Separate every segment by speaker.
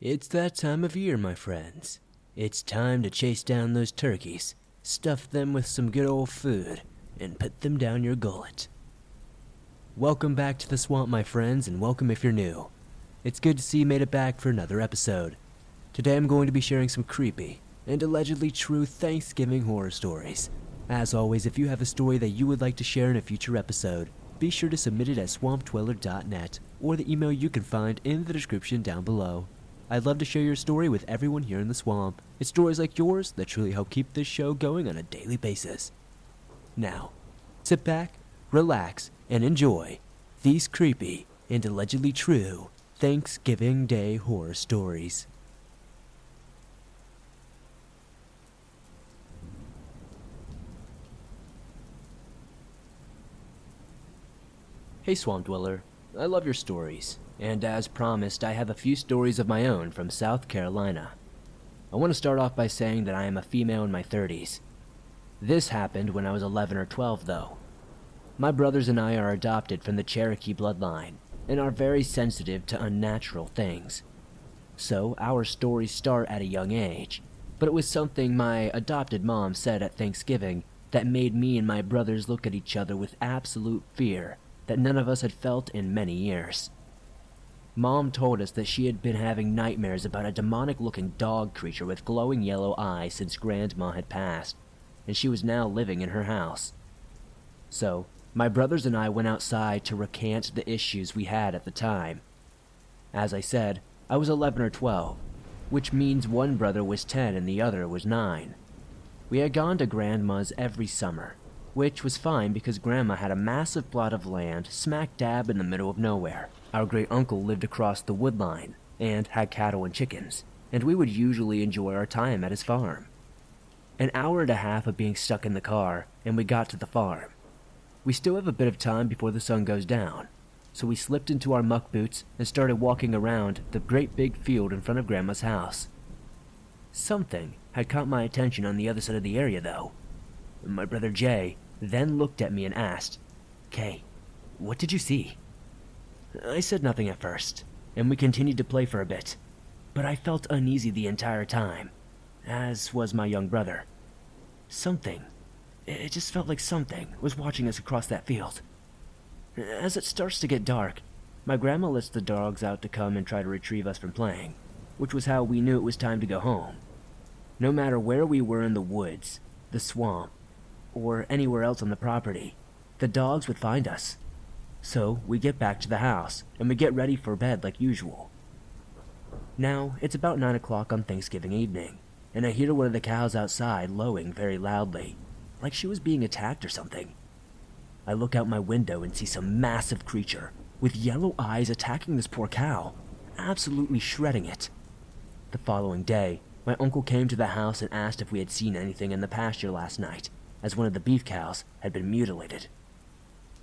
Speaker 1: It's that time of year, my friends. It's time to chase down those turkeys, stuff them with some good old food, and put them down your gullet. Welcome back to the swamp, my friends, and welcome if you're new. It's good to see you made it back for another episode. Today I'm going to be sharing some creepy and allegedly true Thanksgiving horror stories. As always, if you have a story that you would like to share in a future episode, be sure to submit it at swampdweller.net or the email you can find in the description down below. I'd love to share your story with everyone here in the swamp. It's stories like yours that truly help keep this show going on a daily basis. Now, sit back, relax, and enjoy these creepy and allegedly true Thanksgiving Day horror stories. Hey, Swamp Dweller. I love your stories, and as promised, I have a few stories of my own from South Carolina. I want to start off by saying that I am a female in my 30s. This happened when I was 11 or 12, though. My brothers and I are adopted from the Cherokee bloodline and are very sensitive to unnatural things. So, our stories start at a young age, but it was something my adopted mom said at Thanksgiving that made me and my brothers look at each other with absolute fear that none of us had felt in many years. Mom told us that she had been having nightmares about a demonic looking dog creature with glowing yellow eyes since Grandma had passed, and she was now living in her house. So, my brothers and I went outside to recant the issues we had at the time. As I said, I was 11 or 12, which means one brother was 10 and the other was 9. We had gone to Grandma's every summer, which was fine because Grandma had a massive plot of land smack dab in the middle of nowhere. Our great uncle lived across the wood line and had cattle and chickens, and we would usually enjoy our time at his farm. An hour and a half of being stuck in the car, and we got to the farm. We still have a bit of time before the sun goes down, so we slipped into our muck boots and started walking around the great big field in front of Grandma's house. Something had caught my attention on the other side of the area, though. My brother Jay then looked at me and asked, Kay, what did you see? I said nothing at first, and we continued to play for a bit, but I felt uneasy the entire time, as was my young brother. Something, it just felt like something, was watching us across that field. As it starts to get dark, my grandma lets the dogs out to come and try to retrieve us from playing, which was how we knew it was time to go home. No matter where we were in the woods, the swamp, or anywhere else on the property, the dogs would find us. So we get back to the house and we get ready for bed like usual. Now, it's about 9 o'clock on Thanksgiving evening, and I hear one of the cows outside lowing very loudly, like she was being attacked or something. I look out my window and see some massive creature with yellow eyes attacking this poor cow, absolutely shredding it. The following day, my uncle came to the house and asked if we had seen anything in the pasture last night, as one of the beef cows had been mutilated.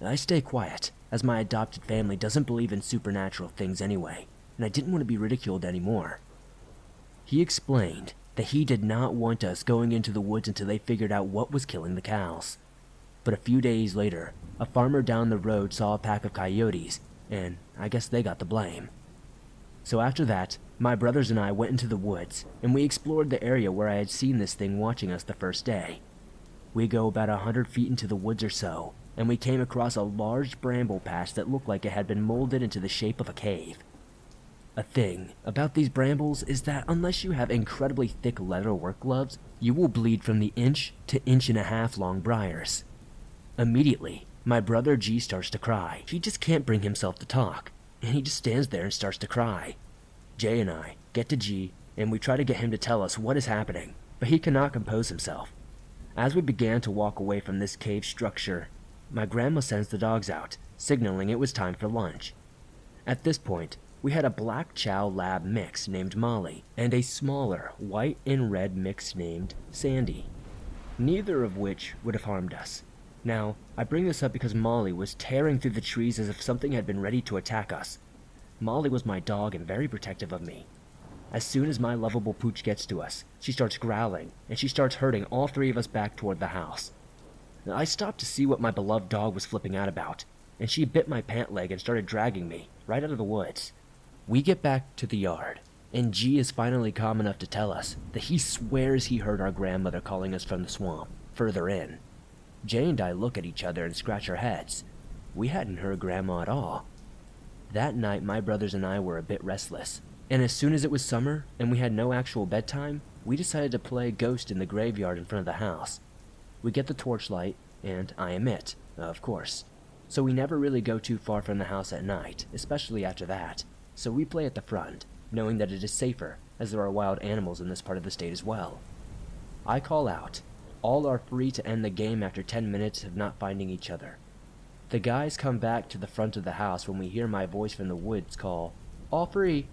Speaker 1: I stay quiet, as my adopted family doesn't believe in supernatural things anyway, and I didn't want to be ridiculed anymore. He explained that he did not want us going into the woods until they figured out what was killing the cows. But a few days later, a farmer down the road saw a pack of coyotes, and I guess they got the blame. So after that, my brothers and I went into the woods, and we explored the area where I had seen this thing watching us the first day. We go about a hundred feet into the woods or so, and we came across a large bramble patch that looked like it had been molded into the shape of a cave. A thing about these brambles is that unless you have incredibly thick leather work gloves, you will bleed from the inch to inch and a half long briars. Immediately, my brother G starts to cry. He just can't bring himself to talk, and he just stands there and starts to cry. Jay and I get to G, and we try to get him to tell us what is happening, but he cannot compose himself. As we began to walk away from this cave structure, my grandma sends the dogs out, signaling it was time for lunch. At this point, we had a black chow lab mix named Molly and a smaller white and red mix named Sandy, neither of which would have harmed us. Now, I bring this up because Molly was tearing through the trees as if something had been ready to attack us. Molly was my dog and very protective of me. As soon as my lovable pooch gets to us, she starts growling and she starts herding all three of us back toward the house. I stopped to see what my beloved dog was flipping out about, and she bit my pant leg and started dragging me right out of the woods. We get back to the yard, and G is finally calm enough to tell us that he swears he heard our grandmother calling us from the swamp, further in. Jay and I look at each other and scratch our heads. We hadn't heard Grandma at all. That night, my brothers and I were a bit restless, and as soon as it was summer and we had no actual bedtime, we decided to play ghost in the graveyard in front of the house. We get the torchlight, and I am it, of course. So we never really go too far from the house at night, especially after that. So we play at the front, knowing that it is safer, as there are wild animals in this part of the state as well. I call out. All are free to end the game after 10 minutes of not finding each other. The guys come back to the front of the house when we hear my voice from the woods call, All free!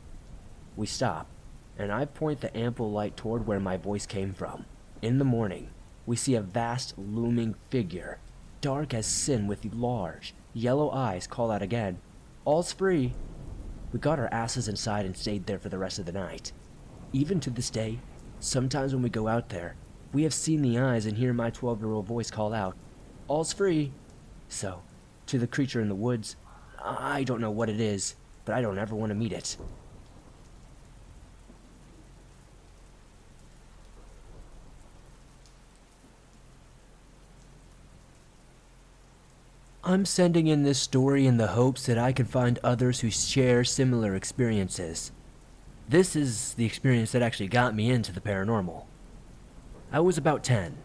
Speaker 1: We stop, and I point the ample light toward where my voice came from. In the morning, we see a vast, looming figure, dark as sin with large, yellow eyes, call out again, All's free! We got our asses inside and stayed there for the rest of the night. Even to this day, sometimes when we go out there, we have seen the eyes and hear my 12 year old voice call out, All's free! So, to the creature in the woods. I don't know what it is, but I don't ever want to meet it. I'm sending in this story in the hopes that I can find others who share similar experiences. This is the experience that actually got me into the paranormal. I was about 10.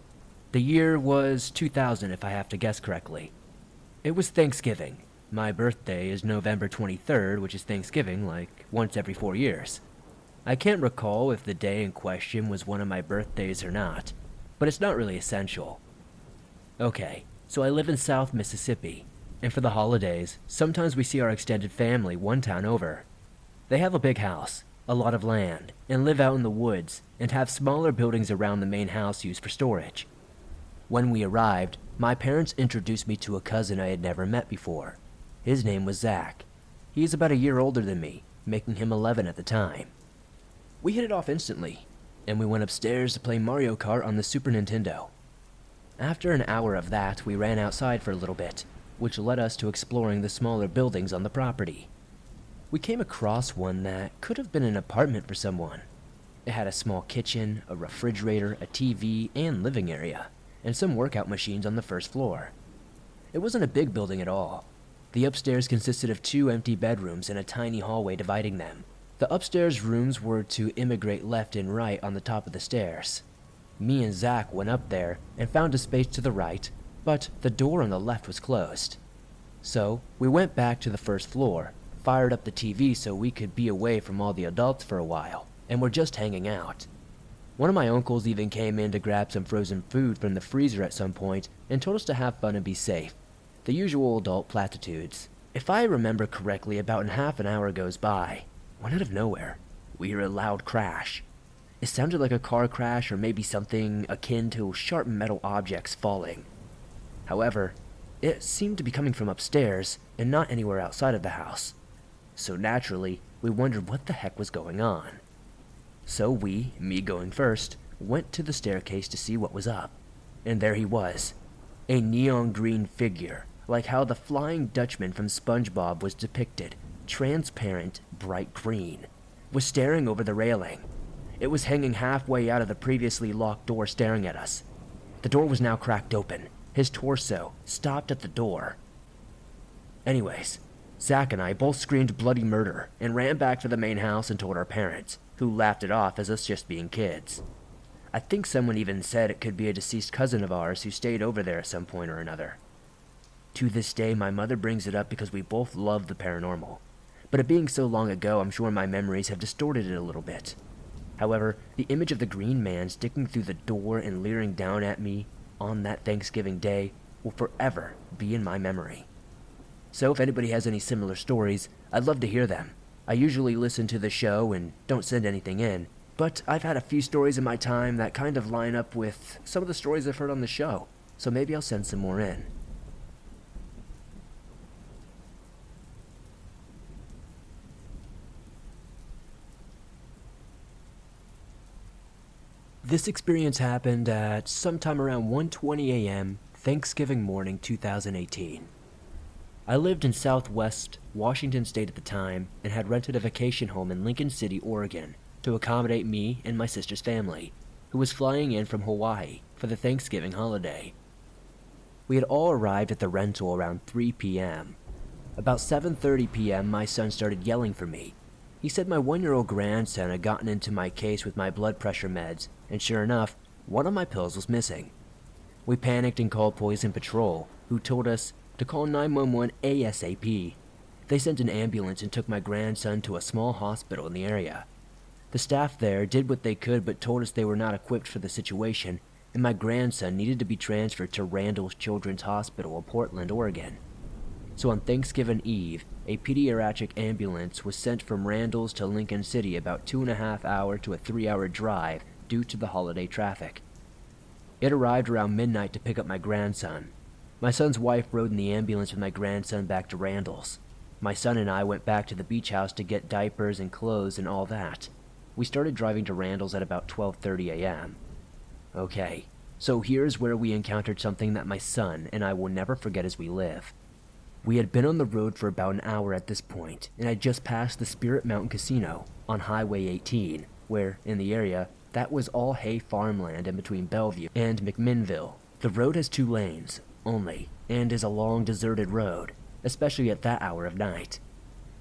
Speaker 1: The year was 2000, if I have to guess correctly. It was Thanksgiving. My birthday is November 23rd, which is Thanksgiving like once every four years. I can't recall if the day in question was one of my birthdays or not, but it's not really essential. Okay, so I live in South Mississippi, and for the holidays, sometimes we see our extended family one town over. They have a big house, a lot of land, and live out in the woods, and have smaller buildings around the main house used for storage. When we arrived, my parents introduced me to a cousin I had never met before. His name was Zach. He is about a year older than me, making him 11 at the time. We hit it off instantly, and we went upstairs to play Mario Kart on the Super Nintendo. After an hour of that, we ran outside for a little bit, which led us to exploring the smaller buildings on the property. We came across one that could have been an apartment for someone. It had a small kitchen, a refrigerator, a TV, and living area and some workout machines on the first floor. It wasn't a big building at all. The upstairs consisted of two empty bedrooms and a tiny hallway dividing them. The upstairs rooms were to immigrate left and right on the top of the stairs. Me and Zach went up there and found a space to the right, but the door on the left was closed. So we went back to the first floor, fired up the TV so we could be away from all the adults for a while, and were just hanging out. One of my uncles even came in to grab some frozen food from the freezer at some point and told us to have fun and be safe. The usual adult platitudes. If I remember correctly, about half an hour goes by, when out of nowhere, we hear a loud crash. It sounded like a car crash or maybe something akin to sharp metal objects falling. However, it seemed to be coming from upstairs and not anywhere outside of the house. So naturally, we wondered what the heck was going on. So we, me going first, went to the staircase to see what was up. And there he was. A neon green figure, like how the Flying Dutchman from SpongeBob was depicted, transparent, bright green, was staring over the railing. It was hanging halfway out of the previously locked door staring at us. The door was now cracked open. His torso stopped at the door. Anyways, Zach and I both screamed bloody murder and ran back to the main house and told our parents who laughed it off as us just being kids. I think someone even said it could be a deceased cousin of ours who stayed over there at some point or another. To this day, my mother brings it up because we both love the paranormal. But it being so long ago, I'm sure my memories have distorted it a little bit. However, the image of the green man sticking through the door and leering down at me on that Thanksgiving day will forever be in my memory. So if anybody has any similar stories, I'd love to hear them. I usually listen to the show and don't send anything in, but I've had a few stories in my time that kind of line up with some of the stories I've heard on the show, so maybe I'll send some more in. This experience happened at sometime around 1:20 a.m. Thanksgiving morning 2018. I lived in southwest Washington state at the time and had rented a vacation home in Lincoln City, Oregon, to accommodate me and my sister's family, who was flying in from Hawaii for the Thanksgiving holiday. We had all arrived at the rental around 3 p.m. About 7:30 p.m., my son started yelling for me. He said my 1-year-old grandson had gotten into my case with my blood pressure meds, and sure enough, one of my pills was missing. We panicked and called Poison Patrol, who told us to call 911 ASAP. They sent an ambulance and took my grandson to a small hospital in the area. The staff there did what they could but told us they were not equipped for the situation, and my grandson needed to be transferred to Randall's Children's Hospital in Portland, Oregon. So on Thanksgiving Eve, a pediatric ambulance was sent from Randall's to Lincoln City about two and a half hour to a three hour drive due to the holiday traffic. It arrived around midnight to pick up my grandson. My son's wife rode in the ambulance with my grandson back to Randall's. My son and I went back to the beach house to get diapers and clothes and all that. We started driving to Randall's at about 12:30 a.m. Okay, so here's where we encountered something that my son and I will never forget as we live. We had been on the road for about an hour at this point, and had just passed the Spirit Mountain Casino on Highway 18, where, in the area, that was all hay farmland in between Bellevue and McMinnville. The road has two lanes, only, and is a long deserted road, especially at that hour of night.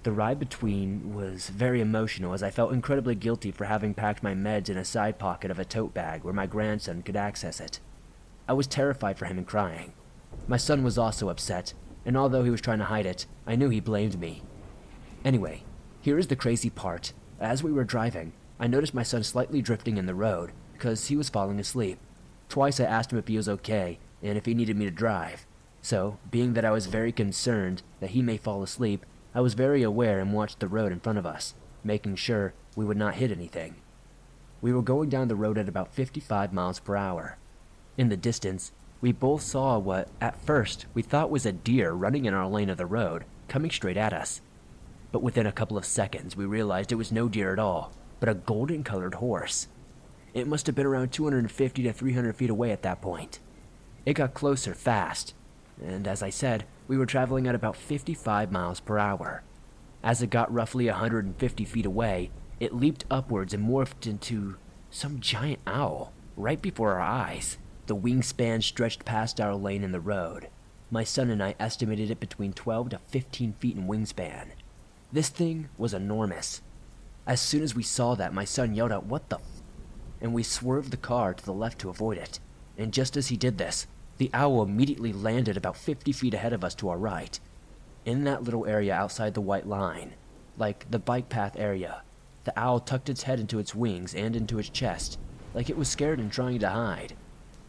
Speaker 1: The ride between was very emotional as I felt incredibly guilty for having packed my meds in a side pocket of a tote bag where my grandson could access it. I was terrified for him and crying. My son was also upset, and although he was trying to hide it, I knew he blamed me. Anyway, here is the crazy part. As we were driving, I noticed my son slightly drifting in the road because he was falling asleep. Twice I asked him if he was okay and if he needed me to drive. So, being that I was very concerned that he may fall asleep, I was very aware and watched the road in front of us, making sure we would not hit anything. We were going down the road at about 55 miles per hour. In the distance, we both saw what, at first, we thought was a deer running in our lane of the road, coming straight at us. But within a couple of seconds, we realized it was no deer at all, but a golden colored horse. It must have been around 250 to 300 feet away at that point. It got closer fast, and as I said, we were traveling at about 55 miles per hour. As it got roughly 150 feet away, it leaped upwards and morphed into some giant owl right before our eyes. The wingspan stretched past our lane in the road. My son and I estimated it between 12 to 15 feet in wingspan. This thing was enormous. As soon as we saw that, my son yelled out, What the f? And we swerved the car to the left to avoid it. And just as he did this, the owl immediately landed about 50 feet ahead of us to our right, in that little area outside the white line, like the bike path area. The owl tucked its head into its wings and into its chest, like it was scared and trying to hide.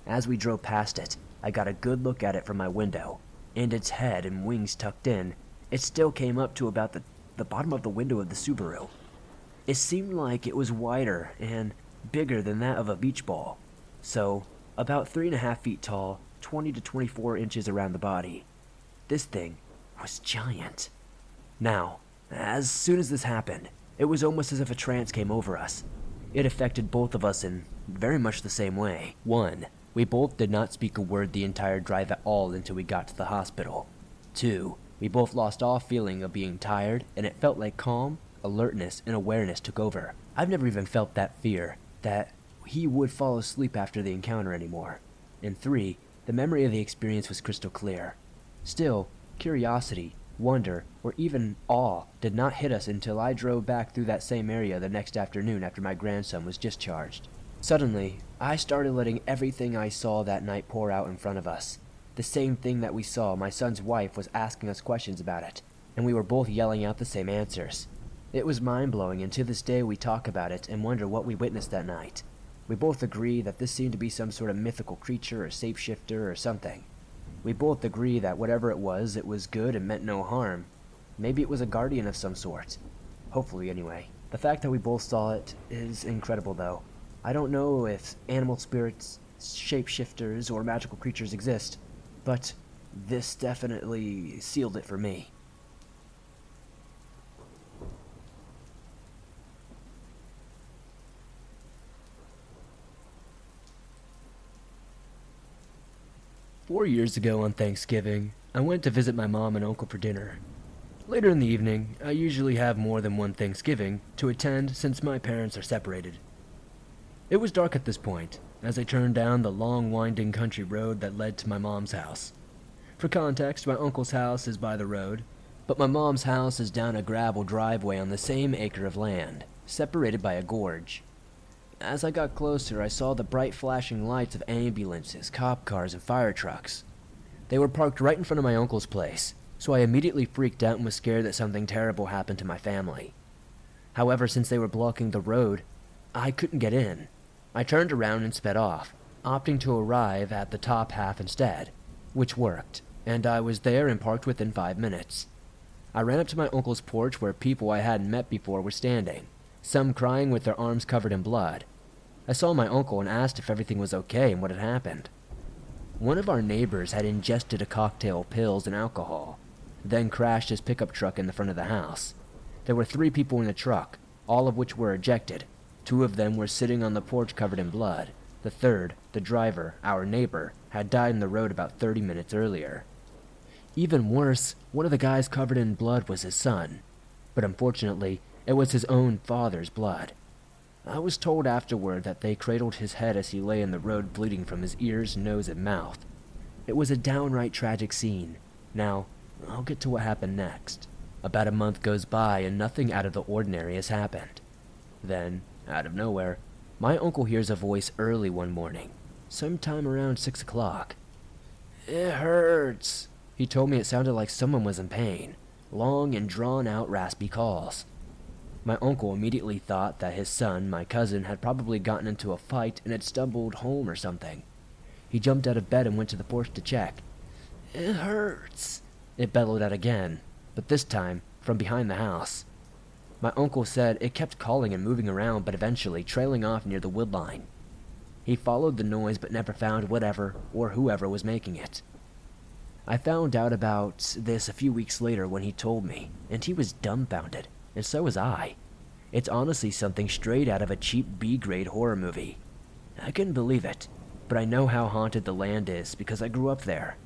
Speaker 1: As we drove past it, I got a good look at it from my window, and its head and wings tucked in, it still came up to about the, the bottom of the window of the Subaru. It seemed like it was wider and bigger than that of a beach ball, so about three and a half feet tall 20 to 24 inches around the body. This thing was giant. Now, as soon as this happened, it was almost as if a trance came over us. It affected both of us in very much the same way. One, we both did not speak a word the entire drive at all until we got to the hospital. Two, we both lost all feeling of being tired, and it felt like calm, alertness, and awareness took over. I've never even felt that fear, that he would fall asleep after the encounter anymore. And three, the memory of the experience was crystal clear. Still, curiosity, wonder, or even awe did not hit us until I drove back through that same area the next afternoon after my grandson was discharged. Suddenly, I started letting everything I saw that night pour out in front of us. The same thing that we saw, my son's wife was asking us questions about it, and we were both yelling out the same answers. It was mind blowing, and to this day we talk about it and wonder what we witnessed that night. We both agree that this seemed to be some sort of mythical creature or shapeshifter or something. We both agree that whatever it was, it was good and meant no harm. Maybe it was a guardian of some sort. Hopefully, anyway. The fact that we both saw it is incredible, though. I don't know if animal spirits, shapeshifters, or magical creatures exist, but this definitely sealed it for me. Four years ago on Thanksgiving, I went to visit my mom and uncle for dinner. Later in the evening, I usually have more than one Thanksgiving to attend since my parents are separated. It was dark at this point as I turned down the long, winding country road that led to my mom's house. For context, my uncle's house is by the road, but my mom's house is down a gravel driveway on the same acre of land, separated by a gorge. As I got closer, I saw the bright flashing lights of ambulances, cop cars, and fire trucks. They were parked right in front of my uncle's place, so I immediately freaked out and was scared that something terrible happened to my family. However, since they were blocking the road, I couldn't get in. I turned around and sped off, opting to arrive at the top half instead, which worked, and I was there and parked within five minutes. I ran up to my uncle's porch where people I hadn't met before were standing, some crying with their arms covered in blood. I saw my uncle and asked if everything was okay and what had happened. One of our neighbors had ingested a cocktail of pills and alcohol, then crashed his pickup truck in the front of the house. There were three people in the truck, all of which were ejected. Two of them were sitting on the porch covered in blood. The third, the driver, our neighbor, had died in the road about 30 minutes earlier. Even worse, one of the guys covered in blood was his son. But unfortunately, it was his own father's blood. I was told afterward that they cradled his head as he lay in the road bleeding from his ears, nose, and mouth. It was a downright tragic scene. Now, I'll get to what happened next. About a month goes by and nothing out of the ordinary has happened. Then, out of nowhere, my uncle hears a voice early one morning, sometime around six o'clock. It hurts. He told me it sounded like someone was in pain. Long and drawn out raspy calls. My uncle immediately thought that his son, my cousin, had probably gotten into a fight and had stumbled home or something. He jumped out of bed and went to the porch to check. It hurts, it bellowed out again, but this time from behind the house. My uncle said it kept calling and moving around, but eventually trailing off near the wood line. He followed the noise but never found whatever or whoever was making it. I found out about this a few weeks later when he told me, and he was dumbfounded and so was I. It's honestly something straight out of a cheap B grade horror movie. I couldn't believe it, but I know how haunted the land is because I grew up there.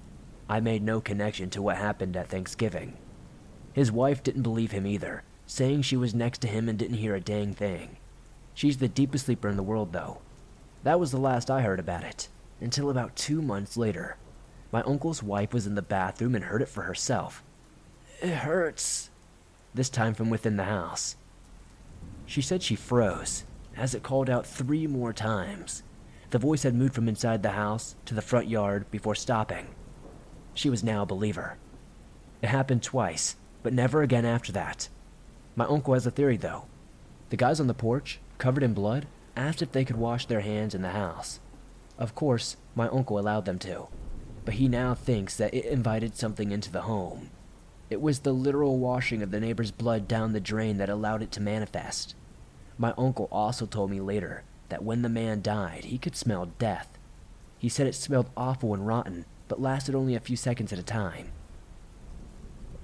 Speaker 1: I made no connection to what happened at Thanksgiving. His wife didn't believe him either, saying she was next to him and didn't hear a dang thing. She's the deepest sleeper in the world, though. That was the last I heard about it, until about two months later. My uncle's wife was in the bathroom and heard it for herself. It hurts, this time from within the house. She said she froze, as it called out three more times. The voice had moved from inside the house to the front yard before stopping. She was now a believer. It happened twice, but never again after that. My uncle has a theory, though. The guys on the porch, covered in blood, asked if they could wash their hands in the house. Of course, my uncle allowed them to, but he now thinks that it invited something into the home it was the literal washing of the neighbor's blood down the drain that allowed it to manifest. My uncle also told me later that when the man died, he could smell death. He said it smelled awful and rotten, but lasted only a few seconds at a time.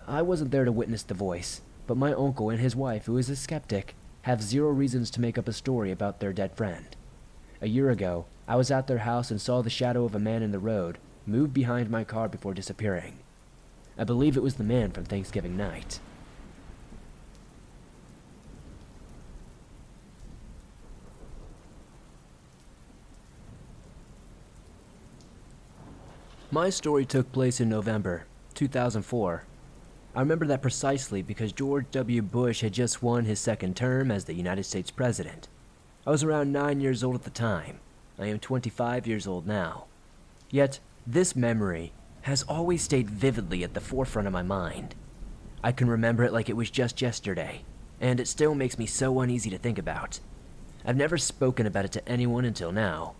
Speaker 1: I wasn't there to witness the voice, but my uncle and his wife, who is a skeptic, have zero reasons to make up a story about their dead friend. A year ago, I was at their house and saw the shadow of a man in the road move behind my car before disappearing. I believe it was the man from Thanksgiving night. My story took place in November 2004. I remember that precisely because George W. Bush had just won his second term as the United States President. I was around 9 years old at the time. I am 25 years old now. Yet, this memory has always stayed vividly at the forefront of my mind. I can remember it like it was just yesterday, and it still makes me so uneasy to think about. I've never spoken about it to anyone until now.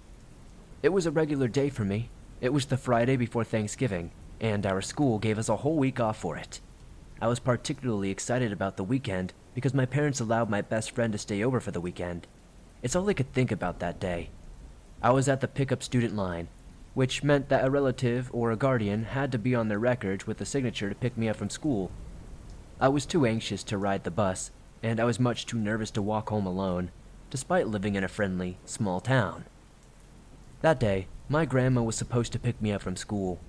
Speaker 1: It was a regular day for me. It was the Friday before Thanksgiving, and our school gave us a whole week off for it. I was particularly excited about the weekend because my parents allowed my best friend to stay over for the weekend. It's all I could think about that day. I was at the pickup student line, which meant that a relative or a guardian had to be on their records with a signature to pick me up from school. I was too anxious to ride the bus, and I was much too nervous to walk home alone, despite living in a friendly, small town. That day, my grandma was supposed to pick me up from school,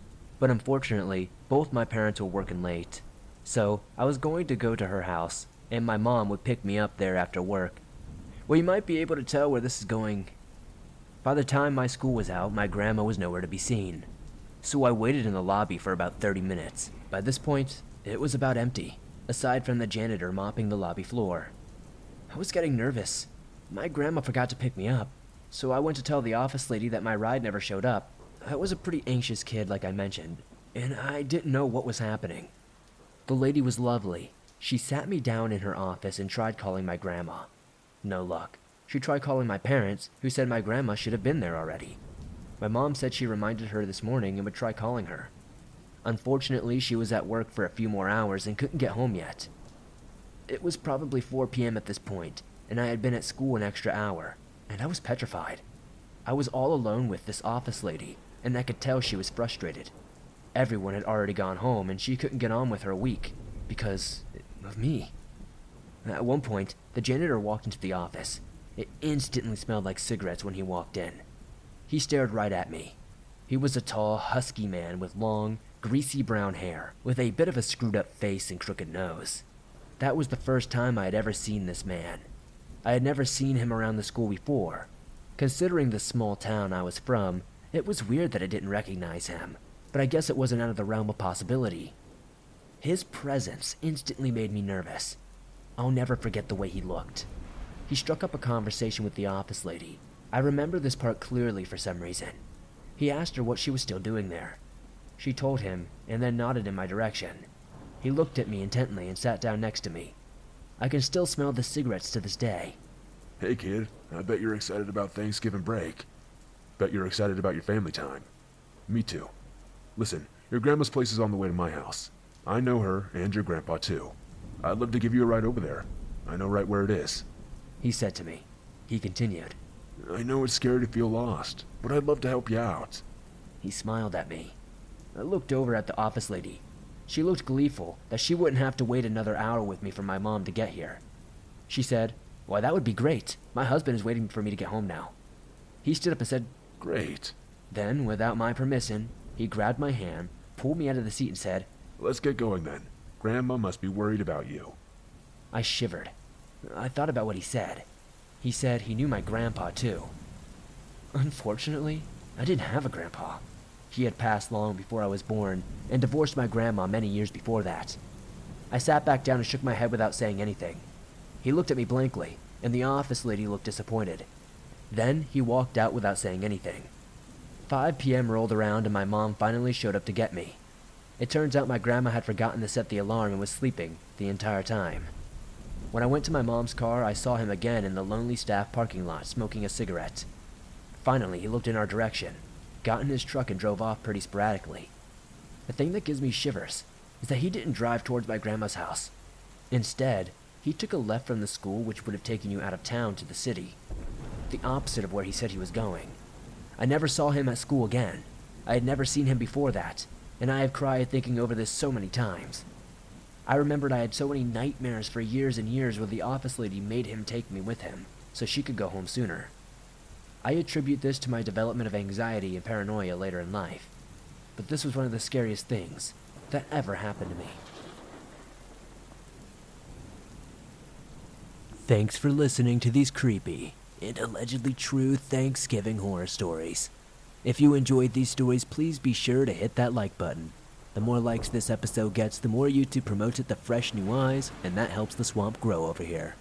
Speaker 1: but unfortunately, both my parents were working late, So I was going to go to her house, and my mom would pick me up there after work. Well, you might be able to tell where this is going. By the time my school was out, my grandma was nowhere to be seen. So I waited in the lobby for about 30 minutes. By this point, it was about empty, aside from the janitor mopping the lobby floor. I was getting nervous. My grandma forgot to pick me up, so I went to tell the office lady that my ride never showed up. I was a pretty anxious kid, like I mentioned, and I didn't know what was happening. The lady was lovely. She sat me down in her office and tried calling my grandma. No luck. She tried calling my parents, who said my grandma should have been there already. My mom said she reminded her this morning and would try calling her. Unfortunately, she was at work for a few more hours and couldn't get home yet. It was probably 4 p.m. at this point, and I had been at school an extra hour, and I was petrified. I was all alone with this office lady, and I could tell she was frustrated. Everyone had already gone home, and she couldn't get on with her week because of me. At one point, the janitor walked into the office. It instantly smelled like cigarettes when he walked in. He stared right at me. He was a tall, husky man with long, greasy brown hair, with a bit of a screwed up face and crooked nose. That was the first time I had ever seen this man. I had never seen him around the school before. Considering the small town I was from, it was weird that I didn't recognize him, but I guess it wasn't out of the realm of possibility. His presence instantly made me nervous. I'll never forget the way he looked. He struck up a conversation with the office lady. I remember this part clearly for some reason. He asked her what she was still doing there. She told him and then nodded in my direction. He looked at me intently and sat down next to me. I can still smell the cigarettes to this day.
Speaker 2: Hey kid, I bet you're excited about Thanksgiving break. Bet you're excited about your family time. Me too. Listen, your grandma's place is on the way to my house. I know her and your grandpa too. I'd love to give you a ride over there. I know right where it is.
Speaker 1: He said to me. He continued.
Speaker 2: I know it's scary to feel lost, but I'd love to help you out.
Speaker 1: He smiled at me. I looked over at the office lady. She looked gleeful that she wouldn't have to wait another hour with me for my mom to get here. She said, Why, that would be great. My husband is waiting for me to get home now. He stood up and said,
Speaker 2: Great.
Speaker 1: Then, without my permission, he grabbed my hand, pulled me out of the seat, and said,
Speaker 2: Let's get going then. Grandma must be worried about you.
Speaker 1: I shivered. I thought about what he said. He said he knew my grandpa, too. Unfortunately, I didn't have a grandpa. He had passed long before I was born and divorced my grandma many years before that. I sat back down and shook my head without saying anything. He looked at me blankly, and the office lady looked disappointed. Then he walked out without saying anything. 5 p.m. rolled around and my mom finally showed up to get me. It turns out my grandma had forgotten to set the alarm and was sleeping the entire time. When I went to my mom's car, I saw him again in the lonely staff parking lot smoking a cigarette. Finally, he looked in our direction, got in his truck, and drove off pretty sporadically. The thing that gives me shivers is that he didn't drive towards my grandma's house. Instead, he took a left from the school which would have taken you out of town to the city, the opposite of where he said he was going. I never saw him at school again. I had never seen him before that, and I have cried thinking over this so many times. I remembered I had so many nightmares for years and years where the office lady made him take me with him so she could go home sooner. I attribute this to my development of anxiety and paranoia later in life, but this was one of the scariest things that ever happened to me. Thanks for listening to these creepy and allegedly true Thanksgiving horror stories. If you enjoyed these stories, please be sure to hit that like button. The more likes this episode gets, the more YouTube promotes it to fresh new eyes, and that helps the swamp grow over here.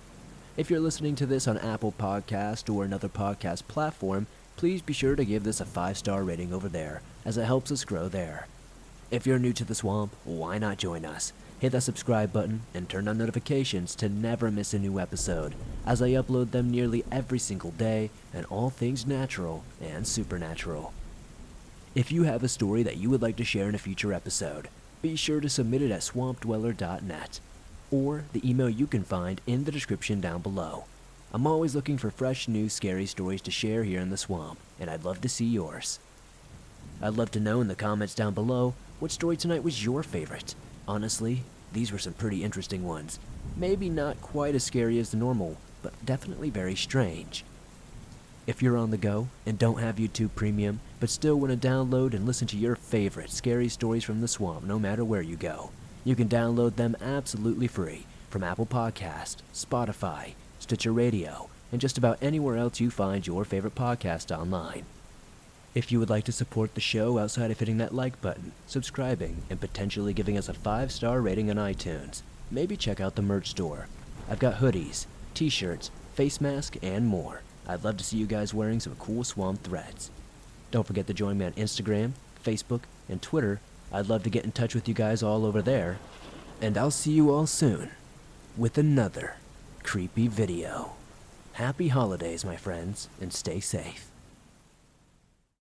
Speaker 1: If you're listening to this on Apple Podcast or another podcast platform, please be sure to give this a 5-star rating over there, as it helps us grow there. If you're new to the swamp, why not join us? Hit that subscribe button and turn on notifications to never miss a new episode, as I upload them nearly every single day and all things natural and supernatural. If you have a story that you would like to share in a future episode, be sure to submit it at swampdweller.net or the email you can find in the description down below. I'm always looking for fresh, new, scary stories to share here in the swamp, and I'd love to see yours. I'd love to know in the comments down below what story tonight was your favorite. Honestly, these were some pretty interesting ones. Maybe not quite as scary as the normal, but definitely very strange. If you're on the go and don't have YouTube Premium, but still want to download and listen to your favorite scary stories from the swamp no matter where you go, You can download them absolutely free from Apple Podcast, Spotify, Stitcher Radio, and just about anywhere else you find your favorite podcast online. If you would like to support the show outside of hitting that like button, subscribing, and potentially giving us a five star rating on iTunes, maybe check out the merch store. I've got hoodies, t shirts, face mask, and more. I'd love to see you guys wearing some cool swamp threads. Don't forget to join me on Instagram, Facebook, and Twitter. I'd love to get in touch with you guys all over there. And I'll see you all soon with another creepy video. Happy holidays, my friends, and stay safe.